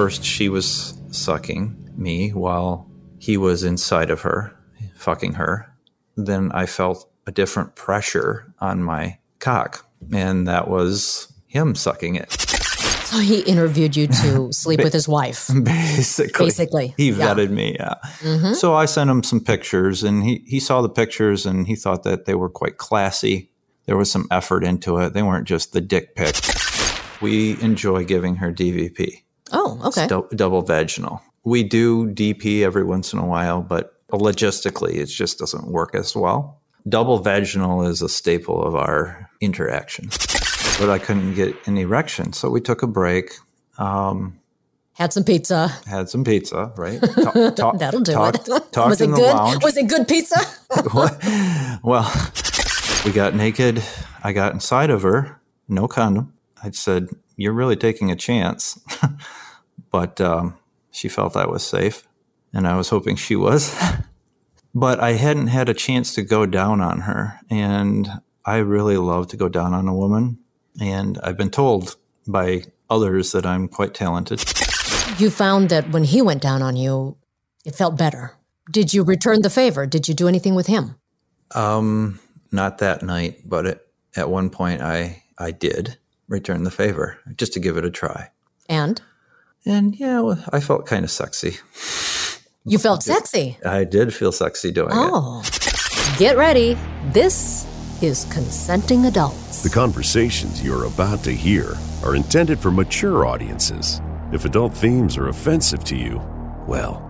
first she was sucking me while he was inside of her, fucking her. Then I felt a different pressure on my cock, and that was him sucking it. So he interviewed you to sleep with his wife. Basically, Basically, he yeah. vetted me. Yeah. Mm-hmm. So I sent him some pictures, and he he saw the pictures, and he thought that they were quite classy. There was some effort into it. They weren't just the dick pic. We enjoy giving her DVP, Oh, okay. dou- double vaginal. We do DP every once in a while, but logistically, it just doesn't work as well. Double vaginal is a staple of our interaction, but I couldn't get an erection, so we took a break. Um, had some pizza. had some pizza, right? Talk, talk, That'll do talked, it. Talked Was in it the good? lounge. Was it good pizza? well, we got naked. I got inside of her, no condom. I said, "You're really taking a chance," but um, she felt I was safe, and I was hoping she was. but I hadn't had a chance to go down on her, and I really love to go down on a woman, and I've been told by others that I'm quite talented. You found that when he went down on you, it felt better. Did you return the favor? Did you do anything with him? Um, not that night, but it, at one point I I did return the favor just to give it a try. And And yeah, well, I felt kind of sexy. you felt sexy. I did feel sexy doing it. Oh. Get ready. This is Consenting Adults. The conversations you're about to hear are intended for mature audiences. If adult themes are offensive to you, well,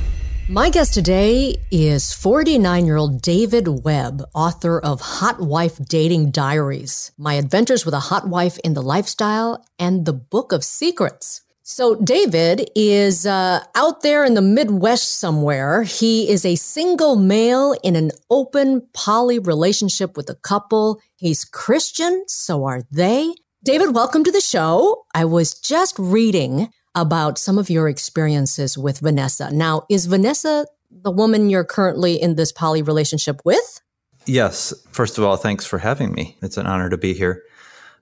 My guest today is 49 year old David Webb, author of Hot Wife Dating Diaries, My Adventures with a Hot Wife in the Lifestyle, and the Book of Secrets. So, David is uh, out there in the Midwest somewhere. He is a single male in an open poly relationship with a couple. He's Christian, so are they. David, welcome to the show. I was just reading about some of your experiences with Vanessa. Now, is Vanessa the woman you're currently in this poly relationship with? Yes. First of all, thanks for having me. It's an honor to be here.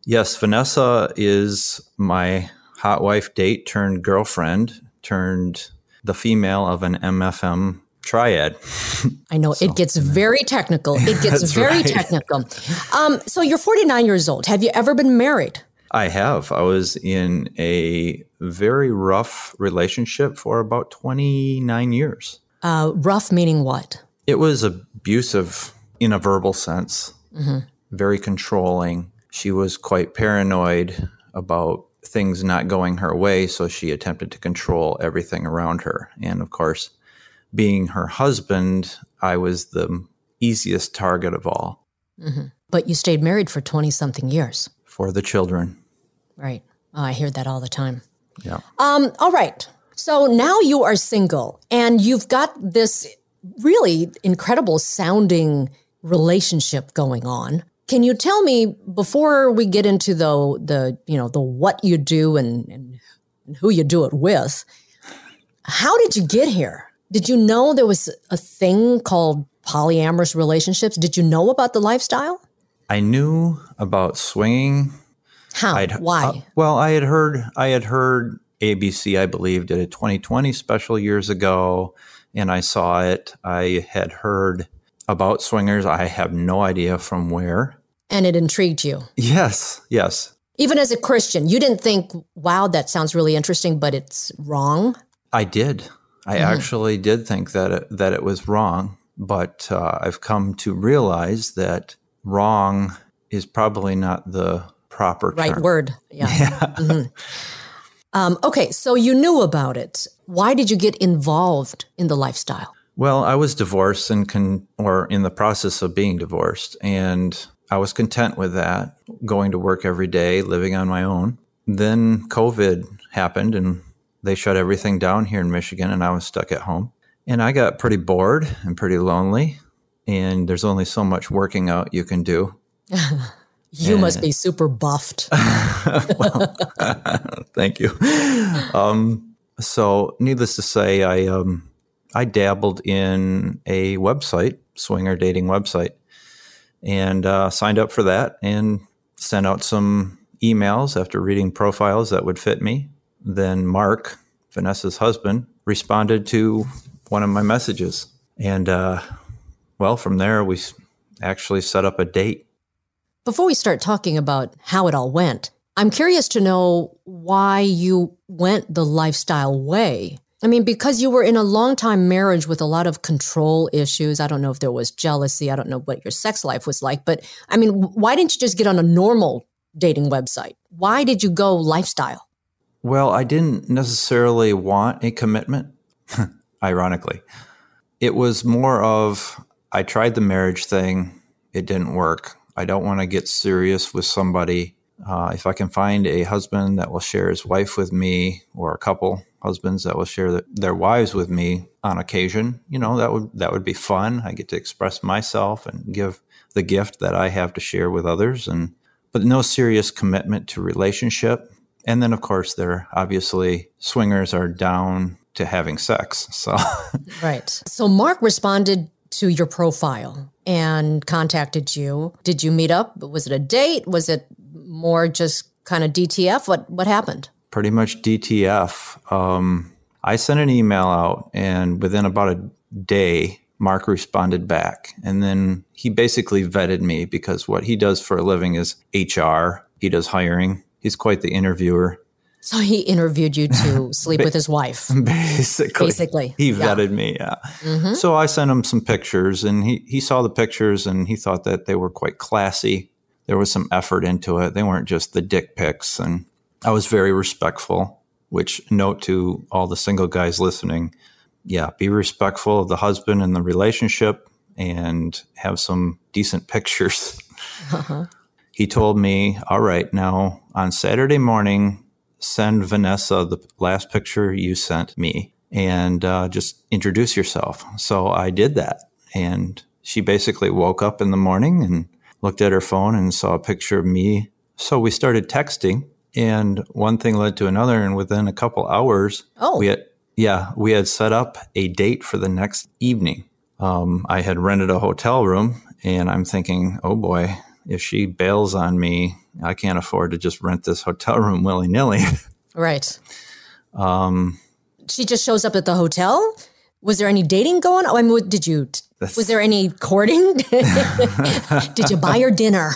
Yes, Vanessa is my hot wife date turned girlfriend turned the female of an MFM triad. I know it gets very technical. It gets very right. technical. Um, so you're 49 years old. Have you ever been married? I have. I was in a very rough relationship for about 29 years. Uh, rough meaning what? It was abusive in a verbal sense, very controlling. She was quite paranoid about things not going her way, so she attempted to control everything around her. And of course, being her husband, I was the easiest target of all But you stayed married for 20 something years. for the children. Right. Oh, I hear that all the time. Yeah. Um, all right. So now you are single and you've got this really incredible sounding relationship going on. Can you tell me before we get into the the you know the what you do and, and who you do it with? How did you get here? Did you know there was a thing called polyamorous relationships? Did you know about the lifestyle? I knew about swinging How? I'd, Why? uh, well, I had heard I had heard ABC, I believe, did a 20/20 special years ago, and I saw it. I had heard about swingers. I have no idea from where. and it intrigued you. Yes, yes, Even as a Christian, you didn't think, wow, that sounds really interesting, but it's wrong. I did. I actually did think that it, that it was wrong, but uh, I've come to realize that wrong is probably not the proper Right term. word. Yeah. Mhm. Um, okay, so you knew about it. Why did you get involved in the lifestyle? Well, I was divorced and con- or in the process of being divorced, and I was content with that, going to work every day, living on my own. Then COVID happened, and they shut everything down here in Michigan, and I was stuck at home. And I got pretty bored and pretty lonely. And there's only so much working out you can do. You must be super buffed. Thank you. Um, so, needless to say, I um, I dabbled in a website, swinger dating website, and uh, signed up for that and sent out some emails after reading profiles that would fit me. Then Mark, Vanessa's husband, responded to one of my messages, and uh, well, from there we actually set up a date. Before we start talking about how it all went, I'm curious to know why you went the lifestyle way. I mean, because you were in a long time marriage with a lot of control issues. I don't know if there was jealousy. I don't know what your sex life was like. But I mean, why didn't you just get on a normal dating website? Why did you go lifestyle? Well, I didn't necessarily want a commitment, ironically. It was more of I tried the marriage thing, it didn't work. I don't want to get serious with somebody. Uh, if I can find a husband that will share his wife with me, or a couple husbands that will share th- their wives with me on occasion, you know, that would that would be fun. I get to express myself and give the gift that I have to share with others, and but no serious commitment to relationship. And then, of course, there obviously swingers are down to having sex. So, Right. So Mark responded to your profile and contacted you. Did you meet up? Was it a date? Was it more just kind of DTF? What what happened? pretty much DTF. Um, I sent an email out, and within about a day, Mark responded back. And then he basically vetted me because what he does for a living is HR, he does hiring. He's quite the interviewer. So he interviewed you to sleep with his wife. Basically, Basically, he yeah. vetted me. Yeah. Mm-hmm. So I sent him some pictures, and he he saw the pictures, and he thought that they were quite classy. There was some effort into it. They weren't just the dick pics, and I was very respectful. Which note to all the single guys listening, yeah, be respectful of the husband and the relationship, and have some decent pictures. Uh-huh. He told me, "All right, now on Saturday morning." Send Vanessa the last picture you sent me and uh, just introduce yourself. So I did that. And she basically woke up in the morning and looked at her phone and saw a picture of me. So we started texting, and one thing led to another. And within a couple hours, Oh. we had, yeah, we had set up a date for the next evening. Um, I had rented a hotel room, and I'm thinking, oh boy, if she bails on me, I can't afford to just rent this hotel room willy nilly. Right. Um, she just shows up at the hotel. Was there any dating going? on? I mean, what- did you? Was there any courting? did you buy her dinner?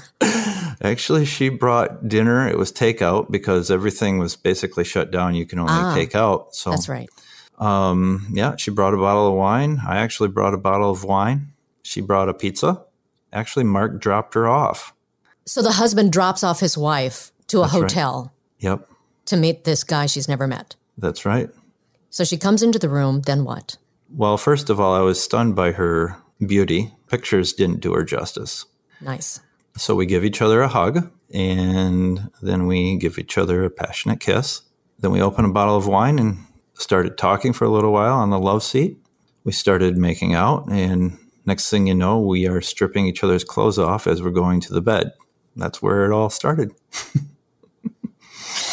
Actually, she brought dinner. It was takeout because everything was basically shut down. You can only Ah, take out. So, That's right. um, yeah, she brought a bottle of wine. I actually brought a bottle of wine. She brought a pizza. Actually, Mark dropped her off. So the husband drops off his wife to a right. hotel Yep, to meet this guy she's never met. that's right. So she comes into the room. Then what? Well, first of all, I was stunned by her beauty. Pictures didn't do her justice. Nice. So we give each other a hug and then we give each other a passionate kiss. Then we open a bottle of wine and started talking for a little while on the love seat. We started making out, and next thing you know, we are stripping each other's clothes off as we're going to the bed. That's where it all started.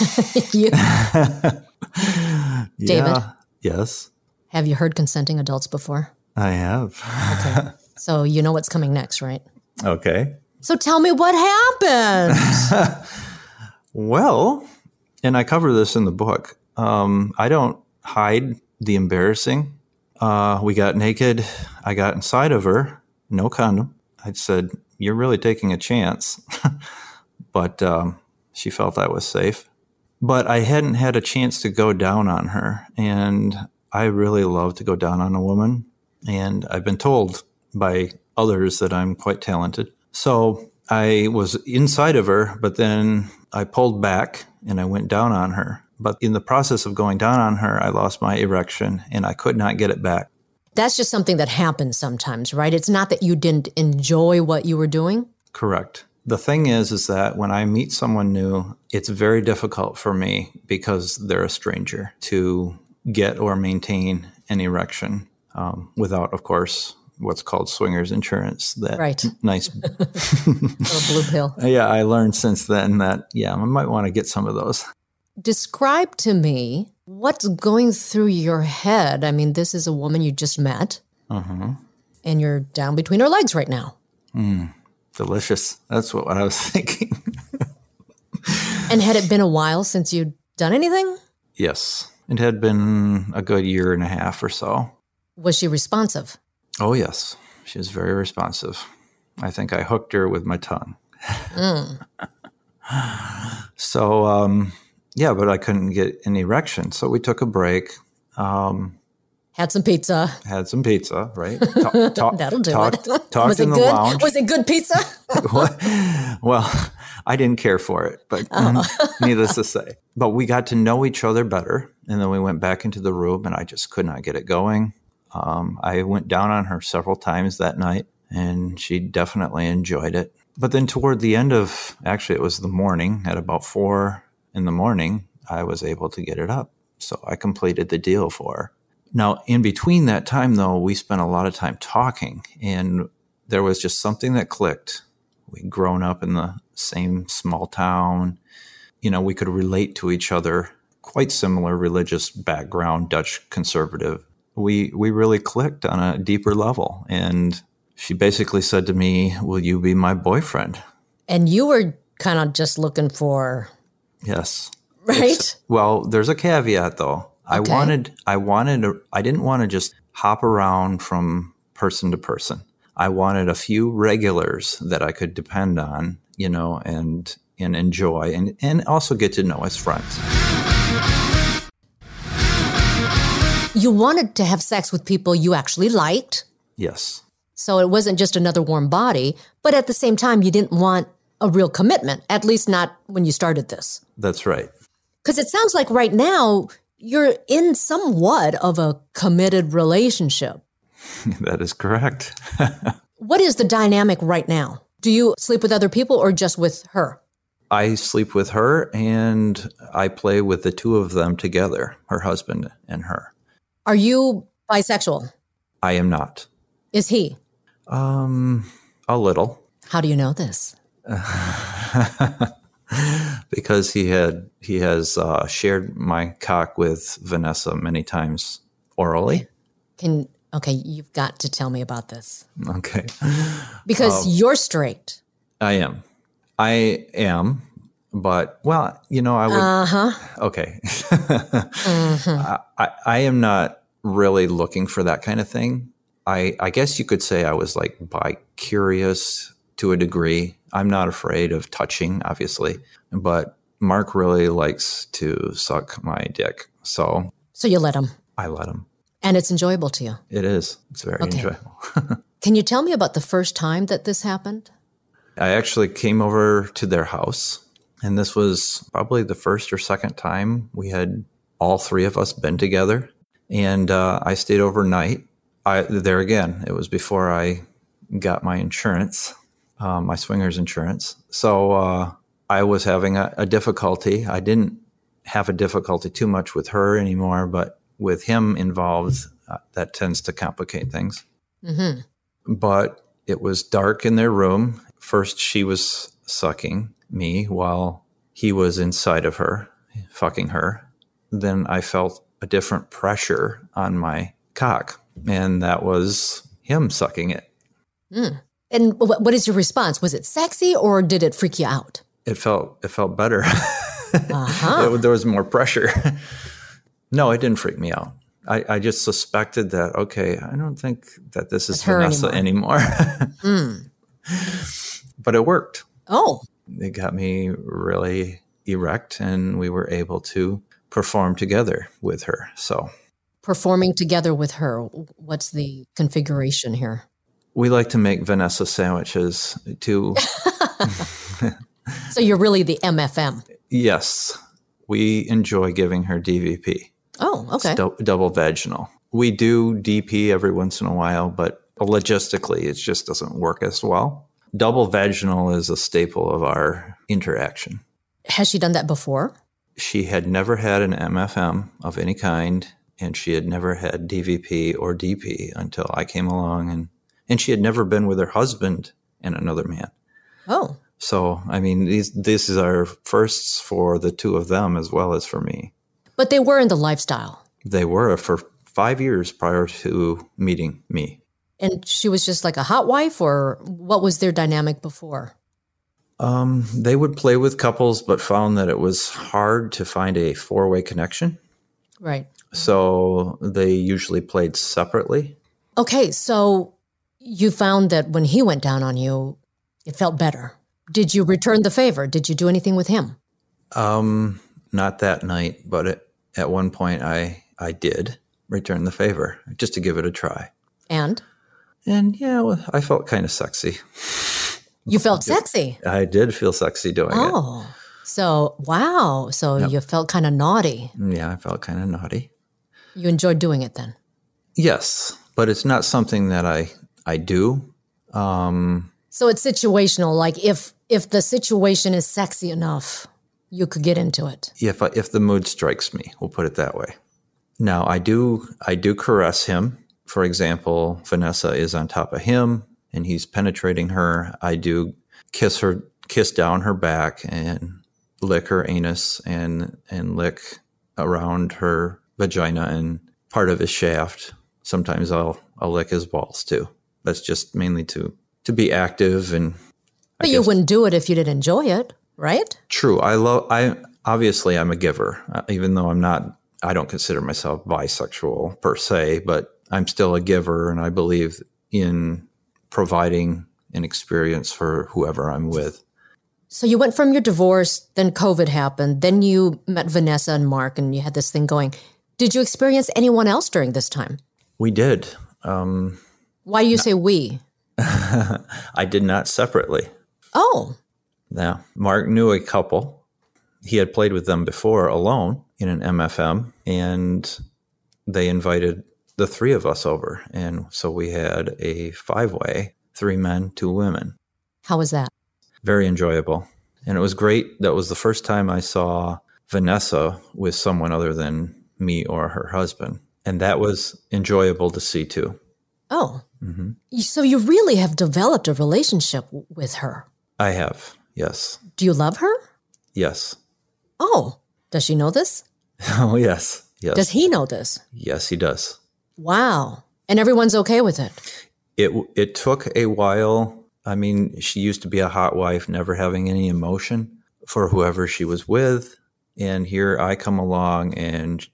You- David? Yeah. Yes, have you heard consenting adults before? I have. okay. So you know what's coming next, right? okay. So tell me what happened. Well, and I cover this in the book. Um, I don't hide the embarrassing. Uh, we got naked. I got inside of her, no condom. I said, You're really taking a chance. but um, she felt I was safe. But I hadn't had a chance to go down on her. And I really love to go down on a woman. And I've been told by others that I'm quite talented. So I was inside of her, but then I pulled back and I went down on her. But in the process of going down on her, I lost my erection and I could not get it back. That's just something that happens sometimes, right? It's not that you didn't enjoy what you were doing. Correct. The thing is, is that when I meet someone new, it's very difficult for me because they're a stranger to get or maintain an erection. um, without, of course, what's called swingers insurance. That Right. nice. Blue pill. yeah, I learned since then that yeah, I might want to get some of those. Describe to me what's going through your head. I mean, this is a woman you just met, hmm and you're down between her legs right now. Delicious. That's what, what I was thinking. And had it been a while since you'd done anything? yes, it had been a good year and a half or so. Was she responsive? Oh yes, she was very responsive. I think I hooked her with my tongue. so um, yeah, but I couldn't get an erection, so we took a break. Um, Had some pizza. had some pizza, right? Talk, talk, That'll do talked, it. Talked Was it in the good? lounge. Was it good pizza? Well, I didn't care for it, but Oh. needless to say. But we got to know each other better. And then we went back into the room, and I just could not get it going. Um, I went down on her several times that night, and she definitely enjoyed it. But then toward the end of, actually, it was the morning, at about four in the morning, I was able to get it up. So I completed the deal for her. Now, in between that time, though, we spent a lot of time talking, and there was just something that clicked. We'd grown up in the same small town. You know, we could relate to each other, quite similar religious background, Dutch conservative. We, we really clicked on a deeper level. And she basically said to me, Will you be my boyfriend? and you were kind of just looking for, Yes. right? Well, there's a caveat though. I wanted, I wanted, a, I didn't want to just hop around from person to person. I wanted a few regulars that I could depend on, you know, and and enjoy, and and also get to know as friends. You wanted to have sex with people you actually liked. Yes, So it wasn't just another warm body, but at the same time, you didn't want a real commitment, at least not when you started this. that's right. Because it sounds like right now you're in somewhat of a committed relationship. that is correct. What is the dynamic right now? Do you sleep with other people or just with her? I sleep with her, and I play with the two of them together, her husband and her. Are you bisexual? I am not. Is he? Um, a little. How do you know this? because he had he has uh, shared my cock with Vanessa many times orally. Can okay, you've got to tell me about this. Okay, Because you're straight. I am, I am, but well, you know, I would. Uh-huh. Okay, I, I I am not really looking for that kind of thing. I I guess you could say I was like bi curious to a degree. I'm not afraid of touching, obviously, but Mark really likes to suck my dick, so So you let him. I let him. And it's enjoyable to you. It is. It's very Okay. enjoyable. Can you tell me about the first time that this happened? I actually came over to their house, and this was probably the first or second time we had all three of us been together. And uh, I stayed overnight. I there again. It was before I got my insurance, uh, my swingers insurance. So uh, I was having a, a difficulty. I didn't have a difficulty too much with her anymore, but with him involved, uh, that tends to complicate things. Mm-hmm. but it was dark in their room. First, she was sucking me while he was inside of her, fucking her. Then I felt a different pressure on my cock, and that was him sucking it. And what is your response? Was it sexy or did it freak you out? It felt it felt better. Uh-huh. It- there was more pressure. no, it didn't freak me out. I, I just suspected that okay, I don't think that this is It's Vanessa anymore. Mm. but it worked. Oh, it got me really erect and we were able to perform together with her so performing together with her. What's the configuration here? We like to make vanessa sandwiches too. So you're really the MFM. yes we enjoy giving her dvp Oh, okay. Dou- double vaginal we do dp every once in a while but logistically it just doesn't work as well double vaginal is a staple of our interaction Has she done that before? she had never had an MFM of any kind, and she had never had DVP or DP until I came along, and and she had never been with her husband and another man. Oh, So I mean, these this is our firsts for the two of them as well as for me. but they were in the lifestyle. They were for five years prior to meeting me. And she was just like a hot wife, or what was their dynamic before? Um, they would play with couples, but found that it was hard to find a four way connection. Right. So they usually played separately. Okay, so you found that when he went down on you, it felt better. Did you return the favor? Did you do anything with him? Um, not that night, but it, at one point I I did return the favor just to give it a try. And And yeah, well, I felt kind of sexy. you felt sexy. I did feel sexy doing it. Oh, so wow. So you felt kind of naughty. Yeah, I felt kind of naughty. You enjoyed doing it then. Yes, but it's not something that I I do. Um, So it's situational. Like if if the situation is sexy enough, you could get into it. if I, if the mood strikes me, we'll put it that way. Now I do I do caress him. For example, Vanessa is on top of him and he's penetrating her. I do kiss her, kiss down her back and lick her anus and and lick around her vagina and part of his shaft. Sometimes I'll I'll lick his balls too. That's just mainly to to be active and But you wouldn't do it if you didn't enjoy it, right? True. I love. I obviously I'm a giver, uh, even though I'm not. I don't consider myself bisexual per se, but I'm still a giver, and I believe in providing an experience for whoever I'm with. So you went from your divorce, then COVID happened, then you met Vanessa and Mark, and you had this thing going. Did you experience anyone else during this time? We did. Um, Why do you say we? I did not separately. Oh, Now, Mark knew a couple. He had played with them before alone in an MFM, and they invited the three of us over. And so we had a five way three men, two women. how was that? Very enjoyable. And it was great. That was the first time I saw Vanessa with someone other than me or her husband. And that was enjoyable to see too. Oh, Mm-hmm. so you really have developed a relationship w- with her. I have. Yes. Do you love her? Yes. Oh, does she know this? Oh, yes. Yes. Does he know this? yes, he does. Wow. And everyone's okay with it. It it took a while. I mean, she used to be a hot wife, never having any emotion for whoever she was with, and here I come along, and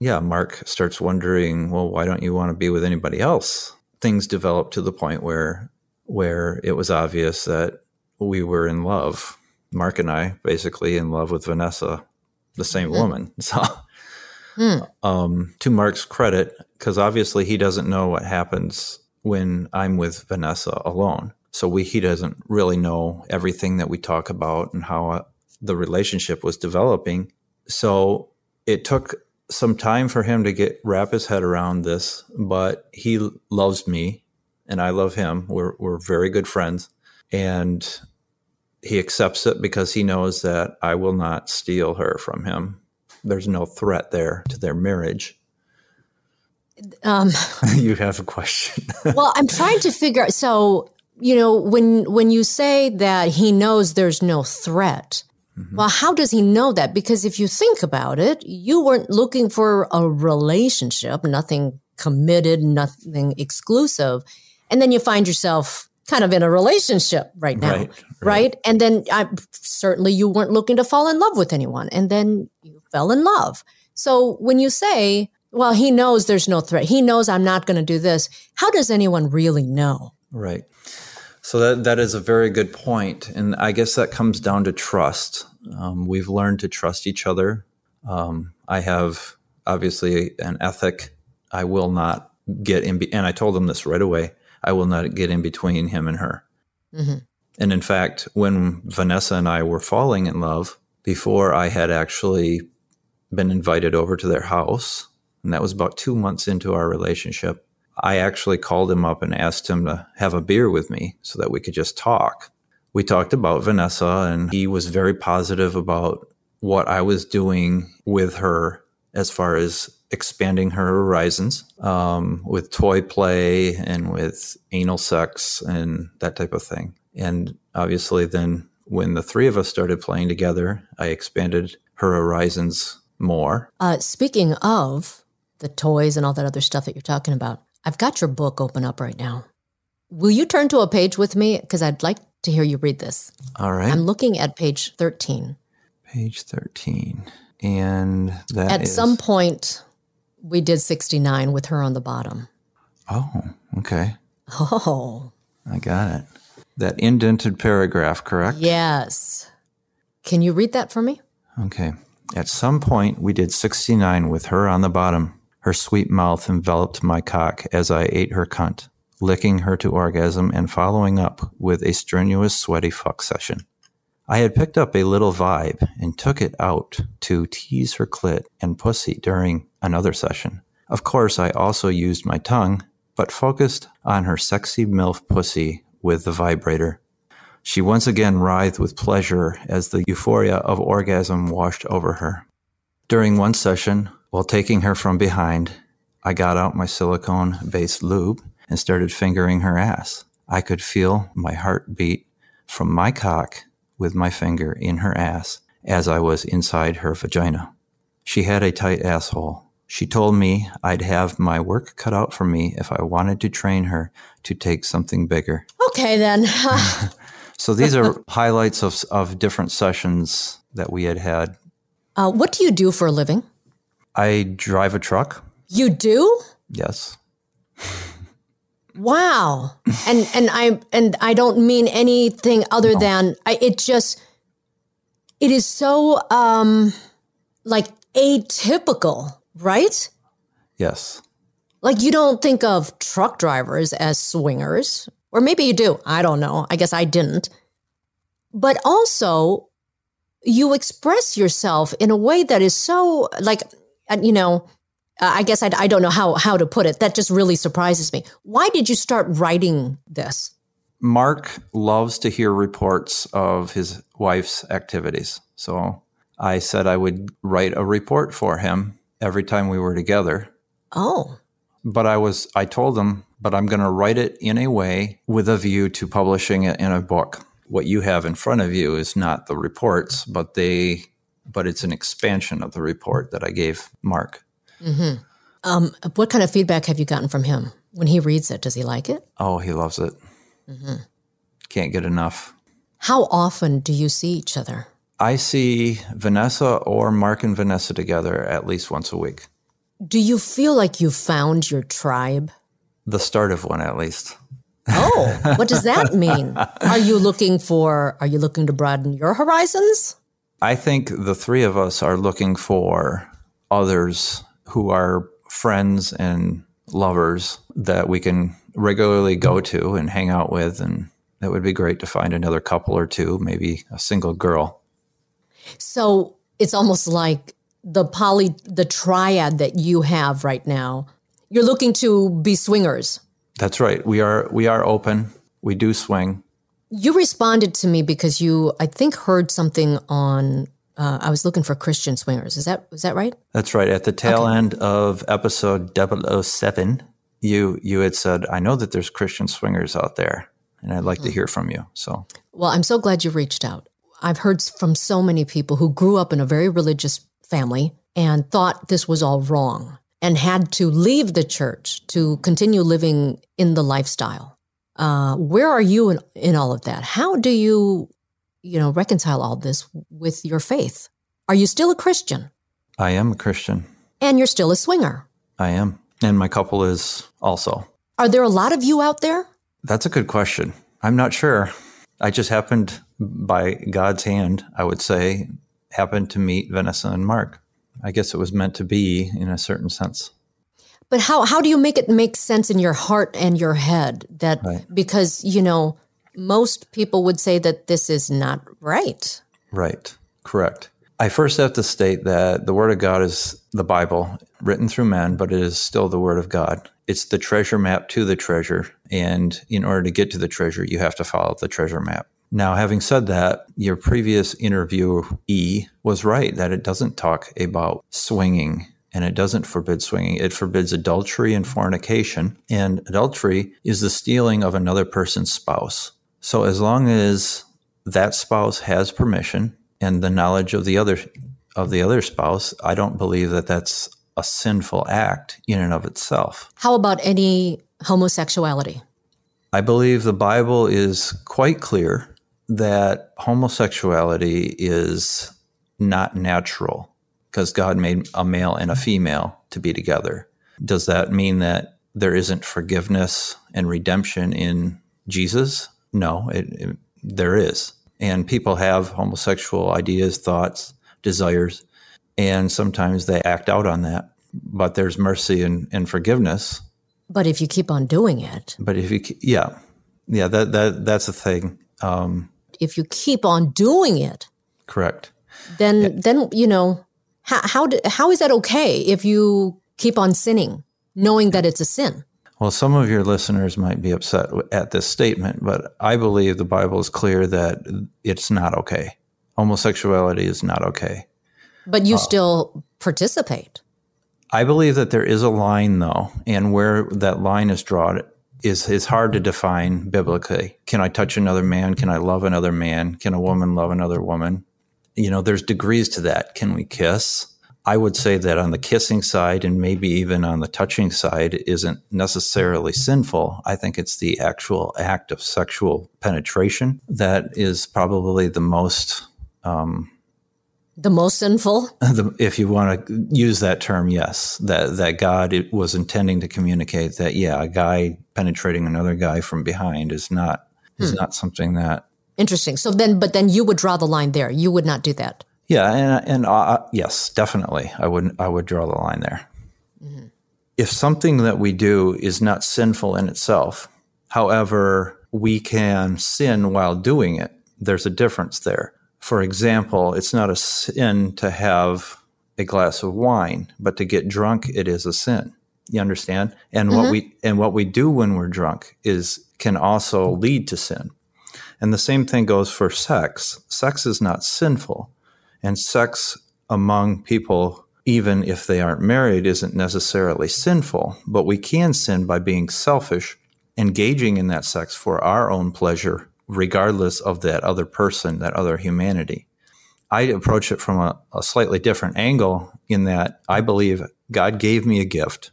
yeah, Mark starts wondering, well, why don't you want to be with anybody else? Things developed to the point where where it was obvious that we were in love. Mark and I basically in love with Vanessa, the same woman. So um, to Mark's credit, because obviously he doesn't know what happens when I'm with Vanessa alone. So we he doesn't really know everything that we talk about and how uh, the relationship was developing. So it took some time for him to get wrap his head around this, but he loves me and I love him. We're we're very good friends, and he accepts it because he knows that I will not steal her from him. There's no threat there to their marriage. Um, you have a question. well, I'm trying to figure out. So, you know, when when you say that he knows there's no threat, Mm-hmm. well, how does he know that? Because if you think about it, you weren't looking for a relationship, nothing committed, nothing exclusive, and then you find yourself kind of in a relationship right now, Right, right? right. And then I, certainly you weren't looking to fall in love with anyone, and then you fell in love. So when you say, well, he knows there's no threat, he knows I'm not going to do this, how does anyone really know? Right. So that that is a very good point, and I guess that comes down to trust. Um, we've learned to trust each other. Um, I have obviously an ethic. I will not get in, be- and I told him this right away. I will not get in between him and her. Mhm. And in fact, when Vanessa and I were falling in love, before I had actually been invited over to their house, and that was about two months into our relationship, I actually called him up and asked him to have a beer with me so that we could just talk. We talked about Vanessa, and he was very positive about what I was doing with her as far as expanding her horizons um, with toy play and with anal sex and that type of thing. And obviously, then when the three of us started playing together, I expanded her horizons more. Uh, speaking of the toys and all that other stuff that you're talking about, I've got your book open up right now. Will you turn to a page with me? Because I'd like to hear you read this. All right. I'm looking at page 13. Page 13. And that At is- some point, we did 69 with her on the bottom. Oh, okay. Oh, I got it. That indented paragraph, correct? yes. Can you read that for me? Okay. At some point, we did 69 with her on the bottom. Her sweet mouth enveloped my cock as I ate her cunt, licking her to orgasm and following up with a strenuous, sweaty fuck session. I had picked up a little vibe and took it out to tease her clit and pussy during another session. Of course, I also used my tongue, but focused on her sexy MILF pussy with the vibrator. She once again writhed with pleasure as the euphoria of orgasm washed over her. During one session, while taking her from behind, I got out my silicone based lube and started fingering her ass. I could feel my heart beat from my cock with my finger in her ass as I was inside her vagina. She had a tight asshole. She told me I'd have my work cut out for me if I wanted to train her to take something bigger. Okay, then. So these are highlights of, of different sessions that we had had. uh, what do you do for a living? I drive a truck. You do? Yes. Wow. and and I and I don't mean anything other than I, it just it is so um like atypical, right? Yes. Like you don't think of truck drivers as swingers, or maybe you do. I don't know. I guess I didn't. But also, you express yourself in a way that is so like, uh, you know, uh, I guess I, I don't know how how to put it. That just really surprises me. Why did you start writing this? Mark loves to hear reports of his wife's activities. So I said I would write a report for him every time we were together. Oh, But I was I told him, but I'm going to write it in a way with a view to publishing it in a book. What you have in front of you is not the reports, but they but it's an expansion of the report that I gave Mark. um, what kind of feedback have you gotten from him when he reads it? Does he like it? Oh, he loves it. Can't get enough. How often do you see each other? I see Vanessa or Mark and Vanessa together at least once a week. Do you feel like you found your tribe? The start of one, at least. Oh, what does that mean? Are you looking for, are you looking to broaden your horizons? I think the three of us are looking for others who are friends and lovers that we can regularly go to and hang out with. And that would be great to find another couple or two, maybe a single girl. So it's almost like the poly, the triad that you have right now. You're looking to be swingers. That's right. We are we are open. We do swing. You responded to me because you, I think, heard something on. Uh, I was looking for Christian swingers. Is that is that right? That's right. At the tail end of episode 007, you you had said, "I know that there's Christian swingers out there, and I'd like to hear from you." So Well, I'm so glad you reached out. I've heard from so many people who grew up in a very religious family and thought this was all wrong and had to leave the church to continue living in the lifestyle. Uh, where are you in, in all of that? How do you, you know, reconcile all this with your faith? Are you still a Christian I am a Christian. and you're still a swinger? I am, and my couple is also. Are there a lot of you out there? That's a good question. I'm not sure. I just happened by God's hand, I would say, happened to meet Vanessa and Mark. I guess it was meant to be in a certain sense. But how how do you make it make sense in your heart and your head that Right. because you know most people would say that this is not right. Right. Correct. I first have to state that the Word of God is the Bible, written through men, but it is still the Word of God. It's the treasure map to the treasure. And in order to get to the treasure, you have to follow the treasure map. Now, having said that, your previous interviewee was right that it doesn't talk about swinging and it doesn't forbid swinging. It forbids adultery and fornication. And adultery is the stealing of another person's spouse. So as long as that spouse has permission and the knowledge of the other of the other spouse, I don't believe that that's a sinful act in and of itself. How about any homosexuality? I believe the Bible is quite clear that homosexuality is not natural because God made a male and a female to be together. Does that mean that there isn't forgiveness and redemption in Jesus? No, it, it, there is. And people have homosexual ideas, thoughts, desires, and sometimes they act out on that. But there's mercy and, and forgiveness. But if you keep on doing it, But if you, yeah, yeah, that, that that's the thing. Um, if you keep on doing it, correct. then then you know how how do, how is that okay if you keep on sinning, knowing that it's a sin? Well, some of your listeners might be upset at this statement, but I believe the Bible is clear that it's not okay. Homosexuality is not okay. But you uh, still participate. I believe that there is a line, though, and where that line is drawn is is hard to define biblically. Can I touch another man? Can I love another man? Can a woman love another woman? You know, there's degrees to that. Can we kiss? I would say that on the kissing side and maybe even on the touching side isn't necessarily sinful. I think it's the actual act of sexual penetration that is probably the most um, The most sinful. the, if you want to use that term, yes, that that God it was intending to communicate that yeah, a guy penetrating another guy from behind is not is not something that Interesting. So then, but then you would draw the line there. You would not do that. yeah, and and uh, uh yes, definitely, I would I would draw the line there. Mm-hmm. If something that we do is not sinful in itself, however, we can sin while doing it. There's a difference there. For example, it's not a sin to have a glass of wine, but to get drunk, it is a sin. You understand? And what mm-hmm. we and what we do when we're drunk is can also mm-hmm. lead to sin. And the same thing goes for sex. Sex is not sinful, and sex among people, even if they aren't married, isn't necessarily sinful. But we can sin by being selfish, engaging in that sex for our own pleasure, regardless of that other person, that other humanity. I approach it from a, a slightly different angle in that I believe God gave me a gift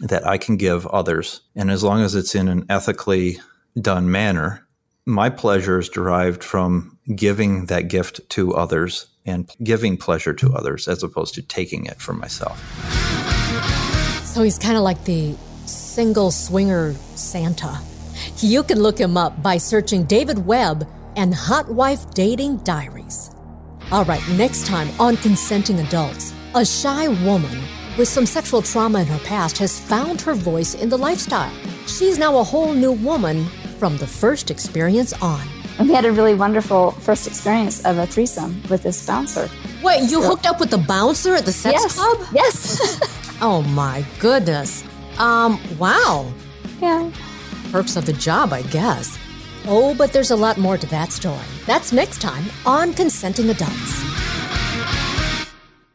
that I can give others. And as long as it's in an ethically done manner, my pleasure is derived from giving that gift to others and giving pleasure to others as opposed to taking it for myself. So he's kind of like the single swinger Santa. You can look him up by searching David Webb and Hot Wife Dating Diaries. All right, next time on Consenting Adults, a shy woman with some sexual trauma in her past has found her voice in the lifestyle. She's now a whole new woman from the first experience on. And we had a really wonderful first experience of a threesome with this bouncer. Wait, you hooked up with the bouncer at the sex yes. club? Yes. Oh my goodness. Um, wow. yeah. Perks of the job, I guess. Oh, but there's a lot more to that story. That's next time on Consenting Adults.